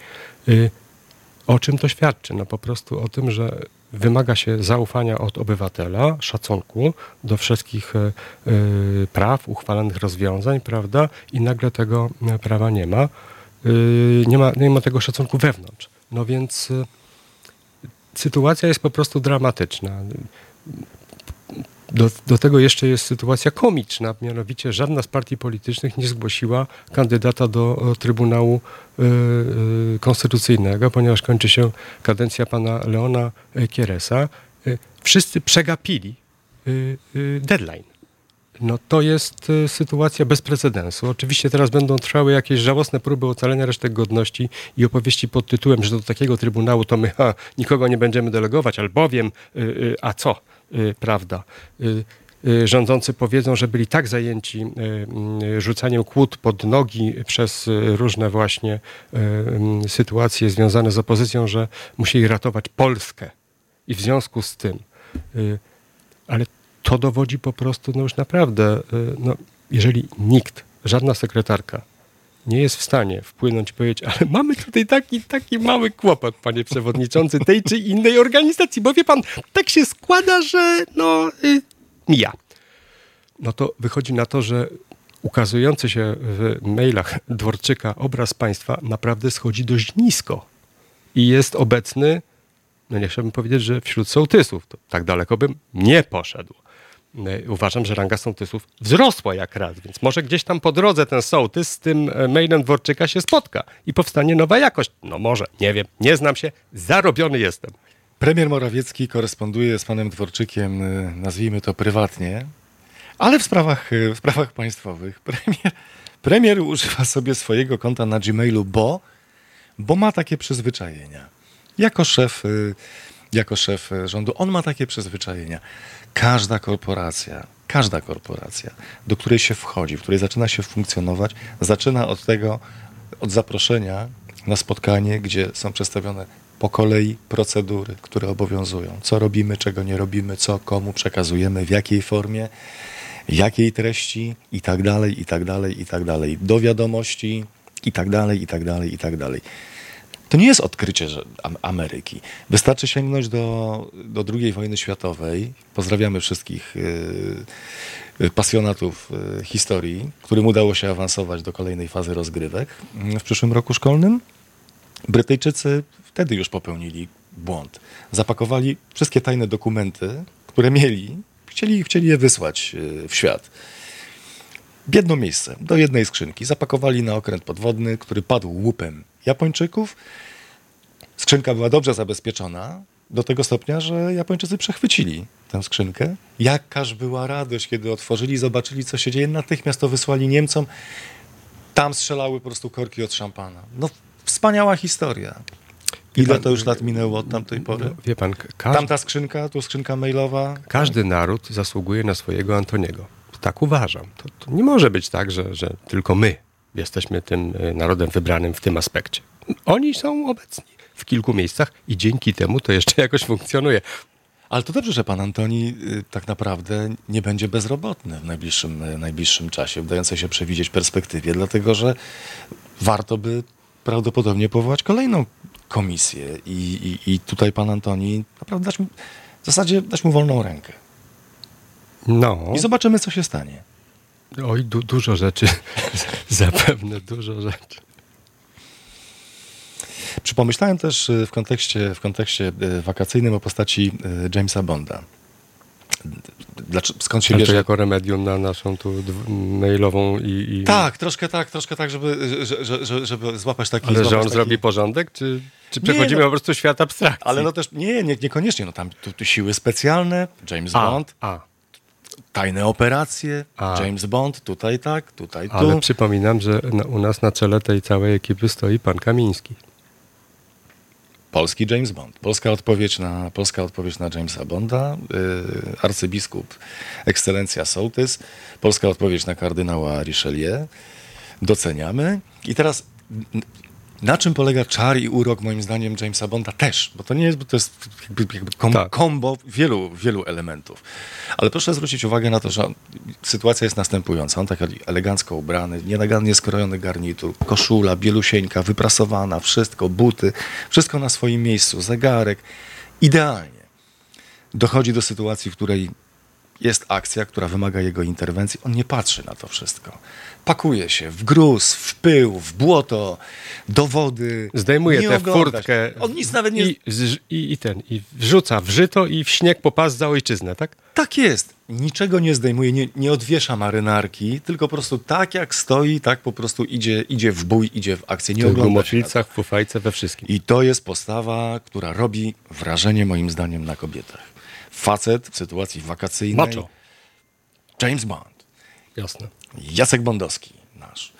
O czym to świadczy? No po prostu o tym, że wymaga się zaufania od obywatela, szacunku do wszystkich e, e, praw, uchwalanych rozwiązań, prawda? I nagle tego e, prawa nie ma. Nie ma, nie ma tego szacunku wewnątrz. No więc sytuacja jest po prostu dramatyczna. Do, do, tego jeszcze jest sytuacja komiczna, mianowicie żadna z partii politycznych nie zgłosiła kandydata do Trybunału y, y, Konstytucyjnego, ponieważ kończy się kadencja pana Leona Kieresa. Y, wszyscy przegapili deadline. No to jest sytuacja bez precedensu. Oczywiście teraz będą trwały jakieś żałosne próby ocalenia resztek godności i opowieści pod tytułem, że do takiego trybunału to my ha, nikogo nie będziemy delegować, albowiem, a co? Y, prawda. Y, y, rządzący powiedzą, że byli tak zajęci rzucaniem kłód pod nogi przez różne właśnie sytuacje związane z opozycją, że musieli ratować Polskę. I w związku z tym, ale to dowodzi po prostu, no już naprawdę, no, jeżeli nikt, żadna sekretarka nie jest w stanie wpłynąć i powiedzieć, ale mamy tutaj taki, taki mały kłopot, panie przewodniczący, tej czy innej organizacji, bo wie pan, tak się składa, że no y, mija. No to wychodzi na to, że ukazujący się w mailach Dworczyka obraz państwa naprawdę schodzi dość nisko i jest obecny, no nie chciałbym powiedzieć, że wśród sołtysów, to tak daleko bym nie poszedł. E, uważam, że ranga sołtysów wzrosła jak raz, więc może gdzieś tam po drodze ten sołtys z tym e, mailem Dworczyka się spotka i powstanie nowa jakość. No może, nie wiem, nie znam się, zarobiony jestem. Premier Morawiecki koresponduje z panem Dworczykiem, e, nazwijmy to prywatnie, ale w sprawach, w sprawach państwowych. Premier, premier używa sobie swojego konta na Gmailu, bo, bo ma takie przyzwyczajenia. Jako szef, jako szef rządu, on ma takie przyzwyczajenia. Każda korporacja, każda korporacja, do której się wchodzi, w której zaczyna się funkcjonować, zaczyna od tego, od zaproszenia na spotkanie, gdzie są przedstawione po kolei procedury, które obowiązują. Co robimy, czego nie robimy, co komu przekazujemy, w jakiej formie, jakiej treści i tak dalej, i tak dalej, i tak dalej. Do wiadomości i tak dalej, i tak dalej, i tak dalej. To nie jest odkrycie że Ameryki. Wystarczy sięgnąć do, do II wojny światowej. Pozdrawiamy wszystkich yy, pasjonatów yy, historii, którym udało się awansować do kolejnej fazy rozgrywek w przyszłym roku szkolnym. Brytyjczycy wtedy już popełnili błąd. Zapakowali wszystkie tajne dokumenty, które mieli, chcieli, chcieli je wysłać w świat w jedno miejsce, do jednej skrzynki. Zapakowali na okręt podwodny, który padł łupem Japończyków. Skrzynka była dobrze zabezpieczona, do tego stopnia, że Japończycy przechwycili tę skrzynkę. Jakaż była radość, kiedy otworzyli, zobaczyli, co się dzieje. Natychmiast to wysłali Niemcom. Tam strzelały po prostu korki od szampana. No, wspaniała historia. Ile pan, to już lat minęło od tamtej pory? No, wie pan, Tamta skrzynka, tu skrzynka mailowa. Każdy naród zasługuje na swojego Antoniego. Tak uważam. To, to nie może być tak, że, że tylko my jesteśmy tym y, narodem wybranym w tym aspekcie. Oni są obecni w kilku miejscach i dzięki temu to jeszcze <laughs> jakoś funkcjonuje. Ale to dobrze, że pan Antoni y, tak naprawdę nie będzie bezrobotny w najbliższym, y, najbliższym czasie, w dającej się przewidzieć perspektywie, dlatego że warto by prawdopodobnie powołać kolejną komisję i, i, i tutaj pan Antoni naprawdę dać mu, w zasadzie dać mu wolną rękę. No. I zobaczymy, co się stanie. Oj, du dużo rzeczy. <laughs> Zapewne dużo rzeczy. Przypomyślałem też y, w kontekście, w kontekście y, wakacyjnym o postaci y, Jamesa Bonda. Dlaczego, skąd się bierze? jako remedium na naszą tu mailową i, i... Tak, troszkę tak, troszkę tak, żeby, że, że, żeby złapać taki... Ale że on taki... zrobi porządek, czy, czy przechodzimy nie, no, po prostu świat abstrakcji? Ale no też, nie, nie niekoniecznie, no tam tu, tu siły specjalne, James a, Bond. A tajne operacje, A. James Bond, tutaj tak, tutaj tu. Ale przypominam, że u nas na czele tej całej ekipy stoi pan Kamiński. polski James Bond. Polska odpowiedź na, polska odpowiedź na Jamesa Bonda, yy, arcybiskup ekscelencja Sołtys, polska odpowiedź na kardynała Richelieu. Doceniamy. I teraz na czym polega czar i urok moim zdaniem Jamesa Bonda też, bo to nie jest, bo to jest jakby, jakby kom, Tak. kombo wielu, wielu elementów. Ale proszę zwrócić uwagę na to, że sytuacja jest następująca. On tak elegancko ubrany, nienagannie skrojony garnitur, koszula, bielusieńka, wyprasowana, wszystko, buty, wszystko na swoim miejscu, zegarek. Idealnie. Dochodzi do sytuacji, w której jest akcja, która wymaga jego interwencji. On nie patrzy na to wszystko. Pakuje się w gruz, w pył, w błoto, do wody. Zdejmuje tę furtkę. On nic nawet nie... i, i, i ten, i wrzuca w żyto i w śnieg po pas za ojczyznę, tak? Tak jest. Niczego nie zdejmuje, nie, nie odwiesza marynarki, tylko po prostu tak jak stoi, tak po prostu idzie, idzie w bój, idzie w akcję. Nie W gumofilcach, w fufajce, we wszystkim. I to jest postawa, która robi wrażenie moim zdaniem na kobietach. Facet w sytuacji wakacyjnej. Macho. James Bond. Jasne. Jacek Bondowski nasz.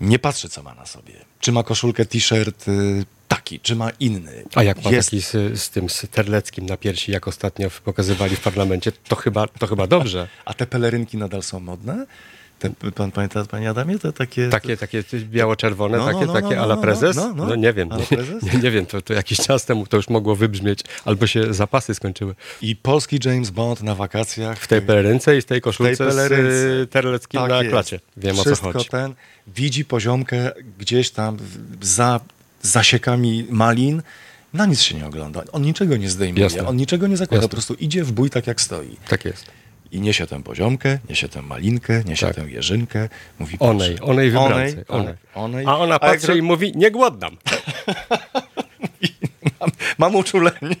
Nie patrzy, co ma na sobie. Czy ma koszulkę, t-shirt y, taki, czy ma inny. A jak ma Jest- taki z, z tym z Terleckim na piersi, jak ostatnio pokazywali w parlamencie, to chyba, to chyba dobrze. A te pelerynki nadal są modne? Te, pan pamięta, panie Adamie, te takie... Takie, takie biało-czerwone, No, no, takie, no, takie no, ala no, prezes? no, no. nie wiem. Nie, nie wiem, to, to jakiś czas temu to już mogło wybrzmieć, albo się zapasy skończyły. I polski James Bond na wakacjach. W tej pelerynce i z tej koszulce pelerynce. z Terleckim Tak na jest. klacie. Wiem o co Wszystko chodzi. ten widzi poziomkę gdzieś tam za zasiekami malin. Na nic się nie ogląda. On niczego nie zdejmuje. Jasne. On niczego nie zakłada. Jasne. Po prostu idzie w bój tak jak stoi. Tak jest. I niesie tę poziomkę, niesie tę malinkę, niesie Tak. tę jeżynkę. Mówi Onej, onej wybrance. Onej, Onej. tak, onej. A ona jak patrzy ro- i mówi, nie głodnam. <laughs> mam, mam uczulenie. <laughs>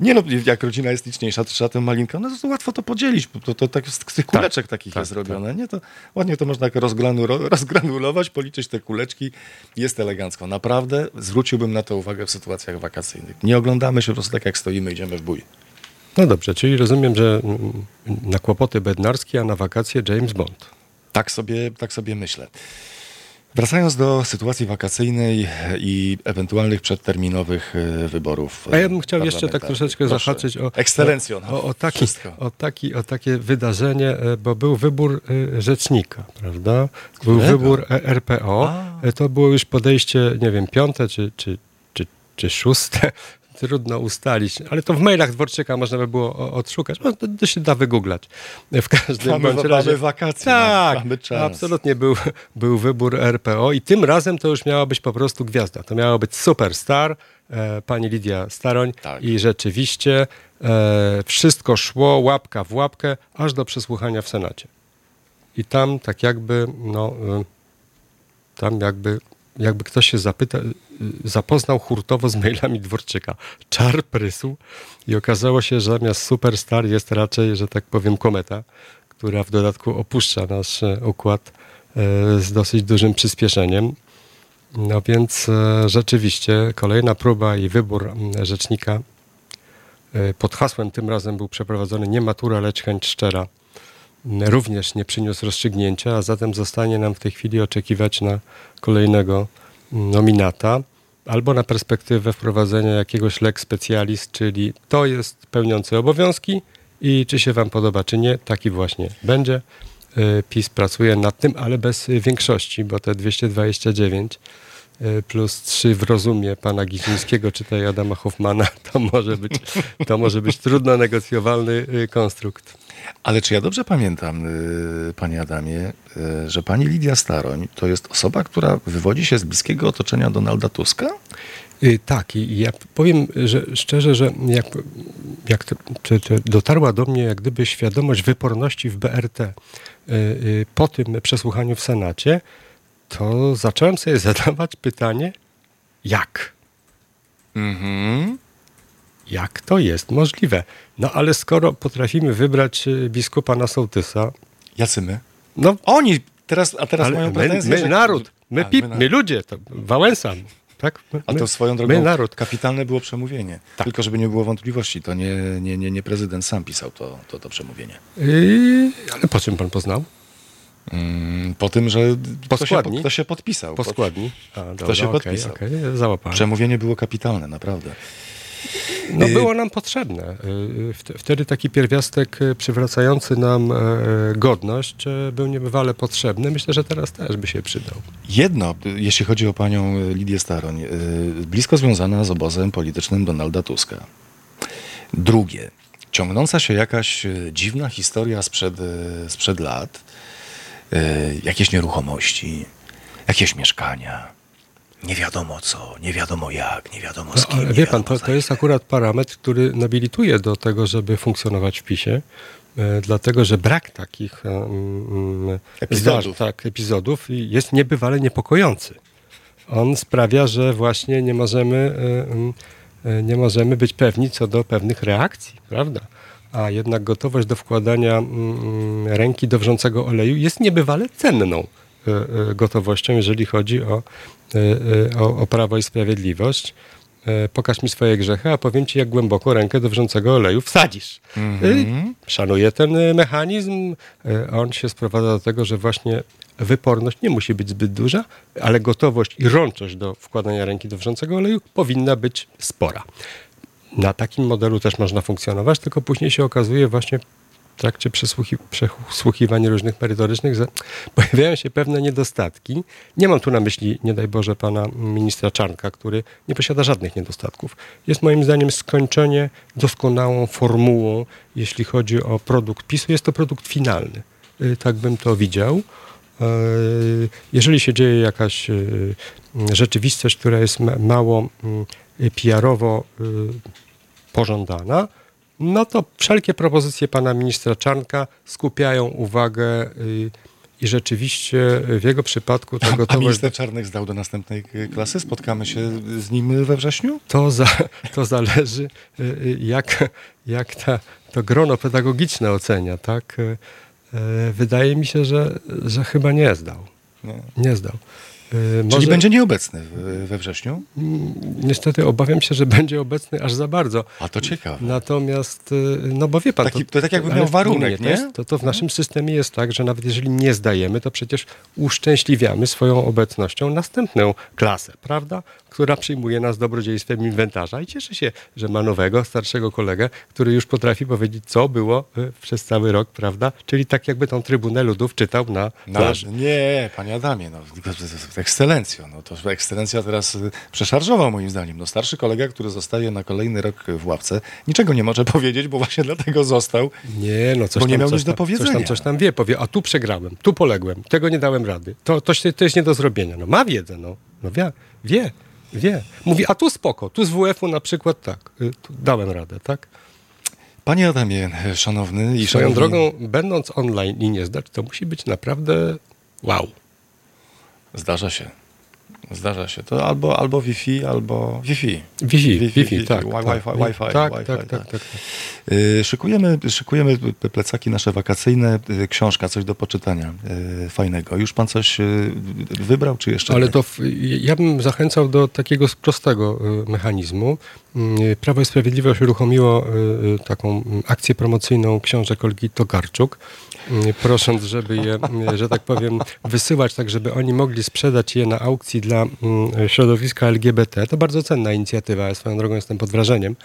Nie no, jak rodzina jest liczniejsza, to trzeba tę malinkę, no to łatwo to podzielić, to, to tak z tych kuleczek takich tak, jest robione, nie? To ładnie to można tak rozgranu- <laughs> rozgranulować, policzyć te kuleczki, jest elegancko. Naprawdę zwróciłbym na to uwagę w sytuacjach wakacyjnych. Nie oglądamy się po prostu tak, jak stoimy, idziemy w bój. No dobrze, czyli rozumiem, że mm, na kłopoty bednarskie, a na wakacje James Bond. Tak sobie, tak sobie myślę. Wracając do sytuacji wakacyjnej i ewentualnych przedterminowych e, wyborów. A ja bym chciał jeszcze tak troszeczkę Proszę. zahaczyć o, Ekscelencjo, no, o, o, taki, wszystko. o, taki, o takie wydarzenie, e, bo był wybór e, rzecznika, prawda? Był Którego? wybór e, RPO. A. E, To było już podejście, nie wiem, piąte czy, czy, czy, czy szóste. Trudno ustalić, ale to w mailach Dworczyka można by było odszukać. No, to, to się da wygooglać. E, W każdym Mamy- bądź razie. mamy wakacje, Tak, mamy- czas. absolutnie był, był wybór RPO i tym razem to już miała być po prostu gwiazda. To miała być superstar, e, pani Lidia Staroń Tak. i rzeczywiście e, wszystko szło łapka w łapkę, aż do przesłuchania w Senacie. I tam tak jakby, no, y, tam jakby, jakby ktoś się zapyta, y, zapoznał hurtowo z mailami Dworczyka. Czar prysł i okazało się, że zamiast superstar jest raczej, że tak powiem, kometa, która w dodatku opuszcza nasz e, układ e, z dosyć dużym przyspieszeniem. No więc e, rzeczywiście kolejna próba i wybór rzecznika pod hasłem tym razem był przeprowadzony nie matura, lecz chęć szczera. Również nie przyniósł rozstrzygnięcia, a zatem zostanie nam w tej chwili oczekiwać na kolejnego mm, nominata albo na perspektywę wprowadzenia jakiegoś lex specialis, czyli to jest pełniący obowiązki i czy się wam podoba, czy nie, taki właśnie będzie. E, PiS pracuje nad tym, ale bez większości, bo te 229 e, plus 3 w rozumie pana Giżyńskiego, czy tej Adama Hoffmana, <laughs> to może być, to może być trudno negocjowalny e, konstrukt. Ale czy ja dobrze pamiętam, y, panie Adamie, y, że pani Lidia Staroń to jest osoba, która wywodzi się z bliskiego otoczenia Donalda Tuska? Y, Tak, i ja powiem że szczerze, że jak, jak to, to, to dotarła do mnie jak gdyby świadomość wyporności w BRT po tym przesłuchaniu w Senacie, to zacząłem sobie <laughs> zadawać pytanie, jak? Mhm. Jak to jest możliwe? No ale skoro potrafimy wybrać y, biskupa na sołtysa, Jacy my? no Oni teraz, a teraz mają my, pretensje, my że... naród, my, pip, naród. my ludzie, to Wałęsa, tak? My, A to my- swoją drogą My naród. kapitalne było przemówienie. Tak. Tylko żeby nie było wątpliwości, to nie, nie, nie, nie prezydent sam pisał to, to, to przemówienie. Yy, ale po czym pan poznał? Mm, po tym, że kto się, kto się podpisał. Po składni. A, dobra, się okej, podpisał? załapałem. Przemówienie było kapitalne, naprawdę. No Y- było nam potrzebne. Y, wt- Wtedy taki pierwiastek y, przywracający nam e, godność e, był niebywale potrzebny. Myślę, że teraz też by się przydał. Jedno, y, jeśli chodzi o panią y, Lidię Staroń, y, blisko związana z obozem politycznym Donalda Tuska. Drugie, ciągnąca się jakaś y, dziwna historia sprzed, y, sprzed lat, y, jakieś nieruchomości, jakieś mieszkania. Nie wiadomo co, nie wiadomo jak, nie wiadomo z No, kim. ale nie wie pan, to, to jest akurat parametr, który nobilituje do tego, żeby funkcjonować w PiSie. e, Dlatego, że brak takich mm, Epizodów. tak, epizodów jest niebywale niepokojący. On sprawia, że właśnie nie możemy, e, mm, nie możemy być pewni co do pewnych reakcji, prawda? A jednak gotowość do wkładania ręki do wrzącego oleju jest niebywale cenną gotowością, jeżeli chodzi o, e, e, o, o Prawo i Sprawiedliwość. E, Pokaż mi swoje grzechy, a powiem ci, jak głęboko rękę do wrzącego oleju wsadzisz. Mhm. E, Szanuję ten e, mechanizm. E, On się sprowadza do tego, że właśnie wyporność nie musi być zbyt duża, ale gotowość i rączość do wkładania ręki do wrzącego oleju powinna być spora. Na takim modelu też można funkcjonować, tylko później się okazuje właśnie trakcie przesłuchi- przesłuchiwań różnych merytorycznych, <laughs> pojawiają się pewne niedostatki. Nie mam tu na myśli, nie daj Boże, pana ministra Czarnka, który nie posiada żadnych niedostatków. Jest moim zdaniem skończenie doskonałą formułą, jeśli chodzi o produkt PiSu. Jest to produkt finalny. Y, Tak bym to widział. Y, Jeżeli się dzieje jakaś y, rzeczywistość, która jest ma- mało y, PR-owo pożądana, no to wszelkie propozycje pana ministra Czarnka skupiają uwagę y, i rzeczywiście w jego przypadku ta A gotowość... minister Czarnek zdał do następnej klasy? Spotkamy się z nim we wrześniu? To, za, to zależy, y, y, jak, jak ta, to grono pedagogiczne ocenia, tak? Wydaje mi się, że, że chyba nie zdał. Nie. Nie zdał. Y, Czyli będzie nieobecny we wrześniu? Mm, Niestety obawiam się, że będzie obecny aż za bardzo. A to ciekawe. Natomiast, y, no bo wie pan... Taki- to tak jakby miał warunek, to, nie? jest, to, to w naszym systemie jest tak, że nawet jeżeli nie zdajemy, to przecież uszczęśliwiamy swoją obecnością następną klasę, prawda? Która przyjmuje nas dobrodziejstwem inwentarza i cieszy się, że ma nowego, starszego kolegę, który już potrafi powiedzieć, co było y, przez cały rok, prawda? Czyli tak jakby tą Trybunę Ludów czytał na plaży. nie, panie Adamie, no, z- ekscelencjo. No, to ekscelencja teraz y, przeszarżował moim zdaniem. No, starszy kolega, który zostaje na kolejny rok w ławce, niczego nie może <laughs> powiedzieć, bo właśnie dlatego został. Nie, no coś Bo nie tam, miał coś nic do tam, Coś powiedzenia. tam, coś tam wie, powie, a tu przegrałem, tu poległem, tego nie dałem rady. To, to, to jest nie do zrobienia. No ma wiedzę, no. no wie, wie, wie. Mówi, a tu spoko, tu z WF-u na przykład tak, y, dałem radę, tak? Panie Adamie, szanowny i Swoją szanowni, drogą, będąc online i nie zdać, to musi być naprawdę wow. Zdarza się. Zdarza się. To albo, albo Wi-Fi, albo Wi-Fi. Wi-Fi, Wi-Fi, Wi-Fi, tak. Wi- tak. Wi-Fi, Wi-Fi, tak, Wi-Fi, tak, tak. tak, tak. Y, Szykujemy, szykujemy plecaki nasze wakacyjne, y, książka, coś do poczytania y, fajnego. Już pan coś wybrał, czy jeszcze Ale nie? to w, ja bym zachęcał do takiego prostego mechanizmu. Y, Prawo i Sprawiedliwość uruchomiło y, y, taką y, akcję promocyjną książek Olgi Tokarczuk, y, prosząc, żeby je, y, że tak powiem, wysyłać tak, żeby oni mogli sprzedać je na aukcji dla y, środowiska LGBT. To bardzo cenna inicjatywa. Ja swoją drogą jestem pod wrażeniem,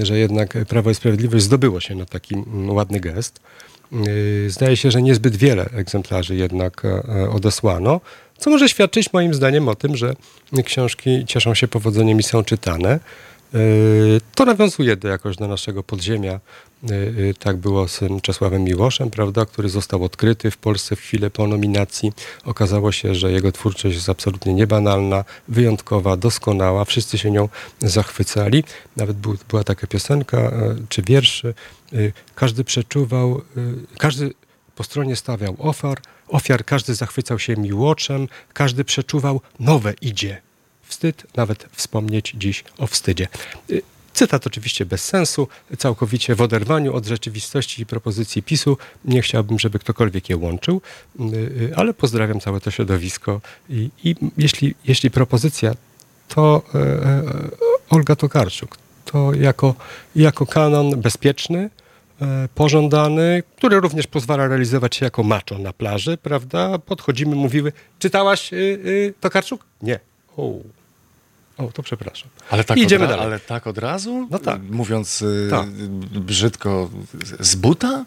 y, że jednak Prawo i Sprawiedliwość zdobyło się na taki mm, ładny gest. Yy, Zdaje się, że niezbyt wiele egzemplarzy jednak e, e, odesłano, co może świadczyć moim zdaniem o tym, że książki cieszą się powodzeniem i są czytane. To nawiązuje do jakoś do naszego podziemia. Yy, yy, Tak było z Czesławem Miłoszem, prawda, który został odkryty w Polsce w chwilę po nominacji. Okazało się, że jego twórczość jest absolutnie niebanalna, wyjątkowa, doskonała. Wszyscy się nią zachwycali. Nawet był, była taka piosenka e, czy wiersz. e, Każdy przeczuwał, każdy po stronie stawiał ofiar, ofiar, każdy zachwycał się miłoczem, każdy przeczuwał nowe idzie. Wstyd nawet wspomnieć dziś o wstydzie. Y, Cytat oczywiście bez sensu, całkowicie w oderwaniu od rzeczywistości i propozycji PiSu. Nie chciałbym, żeby ktokolwiek je łączył, y, y, ale pozdrawiam całe to środowisko. I, i jeśli, jeśli propozycja, to e, e, Olga Tokarczuk, to jako, jako kanon bezpieczny, e, pożądany, który również pozwala realizować się jako macho na plaży, prawda? Podchodzimy, mówiły, czytałaś y, y, Tokarczuk? Nie. O. o, to przepraszam. Ale tak, idziemy dalej. ale tak od razu? No tak. Mówiąc y, Tak. brzydko, z buta?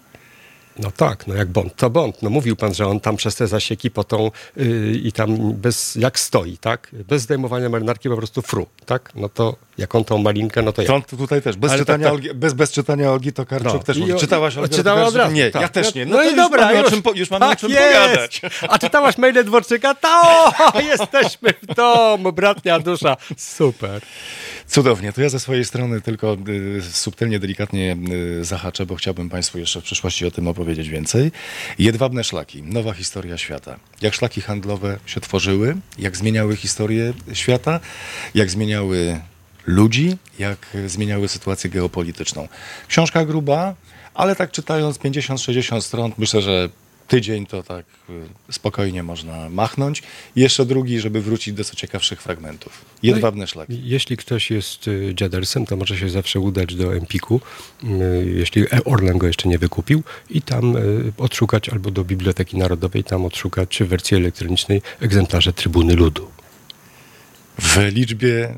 No tak, no jak Bond, to Bond. No mówił pan, że on tam przez te zasieki potą yy, i tam bez, jak stoi, tak? Bez zdejmowania marynarki po prostu fru, tak? No to jak on tą malinkę, no to on tutaj też, bez Ale czytania, tak, tak. Olgi, bez, bez czytania Olgi Tokarczuk No. też I mówi. o- Czytałaś o- Olgę czytała Tokarczuk? od razu, Nie, tak. ja też nie. No, No, to i już dobra, mamy już. O czym, po- już mamy o tak czym jest. pogadać. A czytałaś maile Dworczyka? To <laughs> jesteśmy w domu, bratnia dusza. Super. Cudownie. To ja ze swojej strony tylko y, subtelnie, delikatnie y, zahaczę, bo chciałbym Państwu jeszcze w przyszłości o tym opowiedzieć więcej. Jedwabne szlaki. Nowa historia świata. Jak szlaki handlowe się tworzyły, jak zmieniały historię świata, jak zmieniały ludzi, jak zmieniały sytuację geopolityczną. Książka gruba, ale tak czytając 50-60 stron, myślę, że tydzień to tak y, spokojnie można machnąć. I jeszcze drugi, żeby wrócić do co ciekawszych fragmentów. Jedwabne szlaki. Jeśli ktoś jest y, dziadersem, to może się zawsze udać do Empiku, y, jeśli Orlen go jeszcze nie wykupił, i tam y, odszukać, albo do Biblioteki Narodowej, tam odszukać w wersji elektronicznej egzemplarze Trybuny Ludu. W liczbie.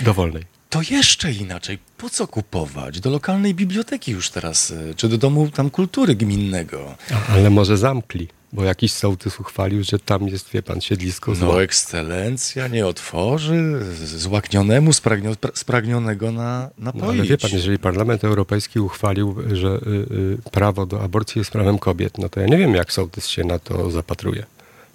y, Dowolnej. To jeszcze inaczej. Po co kupować? Do lokalnej biblioteki już teraz, y, czy do domu tam kultury gminnego. Ale może zamkli, bo jakiś sołtys uchwalił, że tam jest, wie pan, siedlisko zła. No, ekscelencja nie otworzy złaknionemu, spragnio, pra- spragnionego na, No, napoić. ale wie pan, jeżeli Parlament Europejski uchwalił, że y, y, prawo do aborcji jest prawem kobiet, no to ja nie wiem, jak sołtys się na to zapatruje.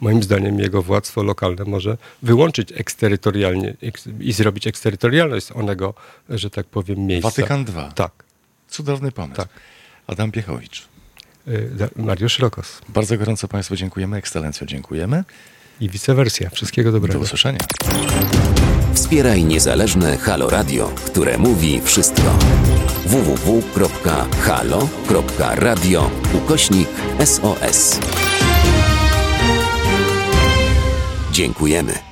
Moim zdaniem jego władztwo lokalne może wyłączyć eksterytorialnie eks, i zrobić eksterytorialność onego, że tak powiem, miejsca. Watykan II. Tak. Cudowny pomysł. Tak. Adam Piechowicz. Y, Mariusz Rokos. Bardzo gorąco Państwu dziękujemy, ekscelencjo dziękujemy. I vice versa. Wszystkiego Do dobrego. usłyszenia. Wspieraj niezależne Halo Radio, które mówi wszystko. www.halo.radio ukośnik SOS. Dziękujemy.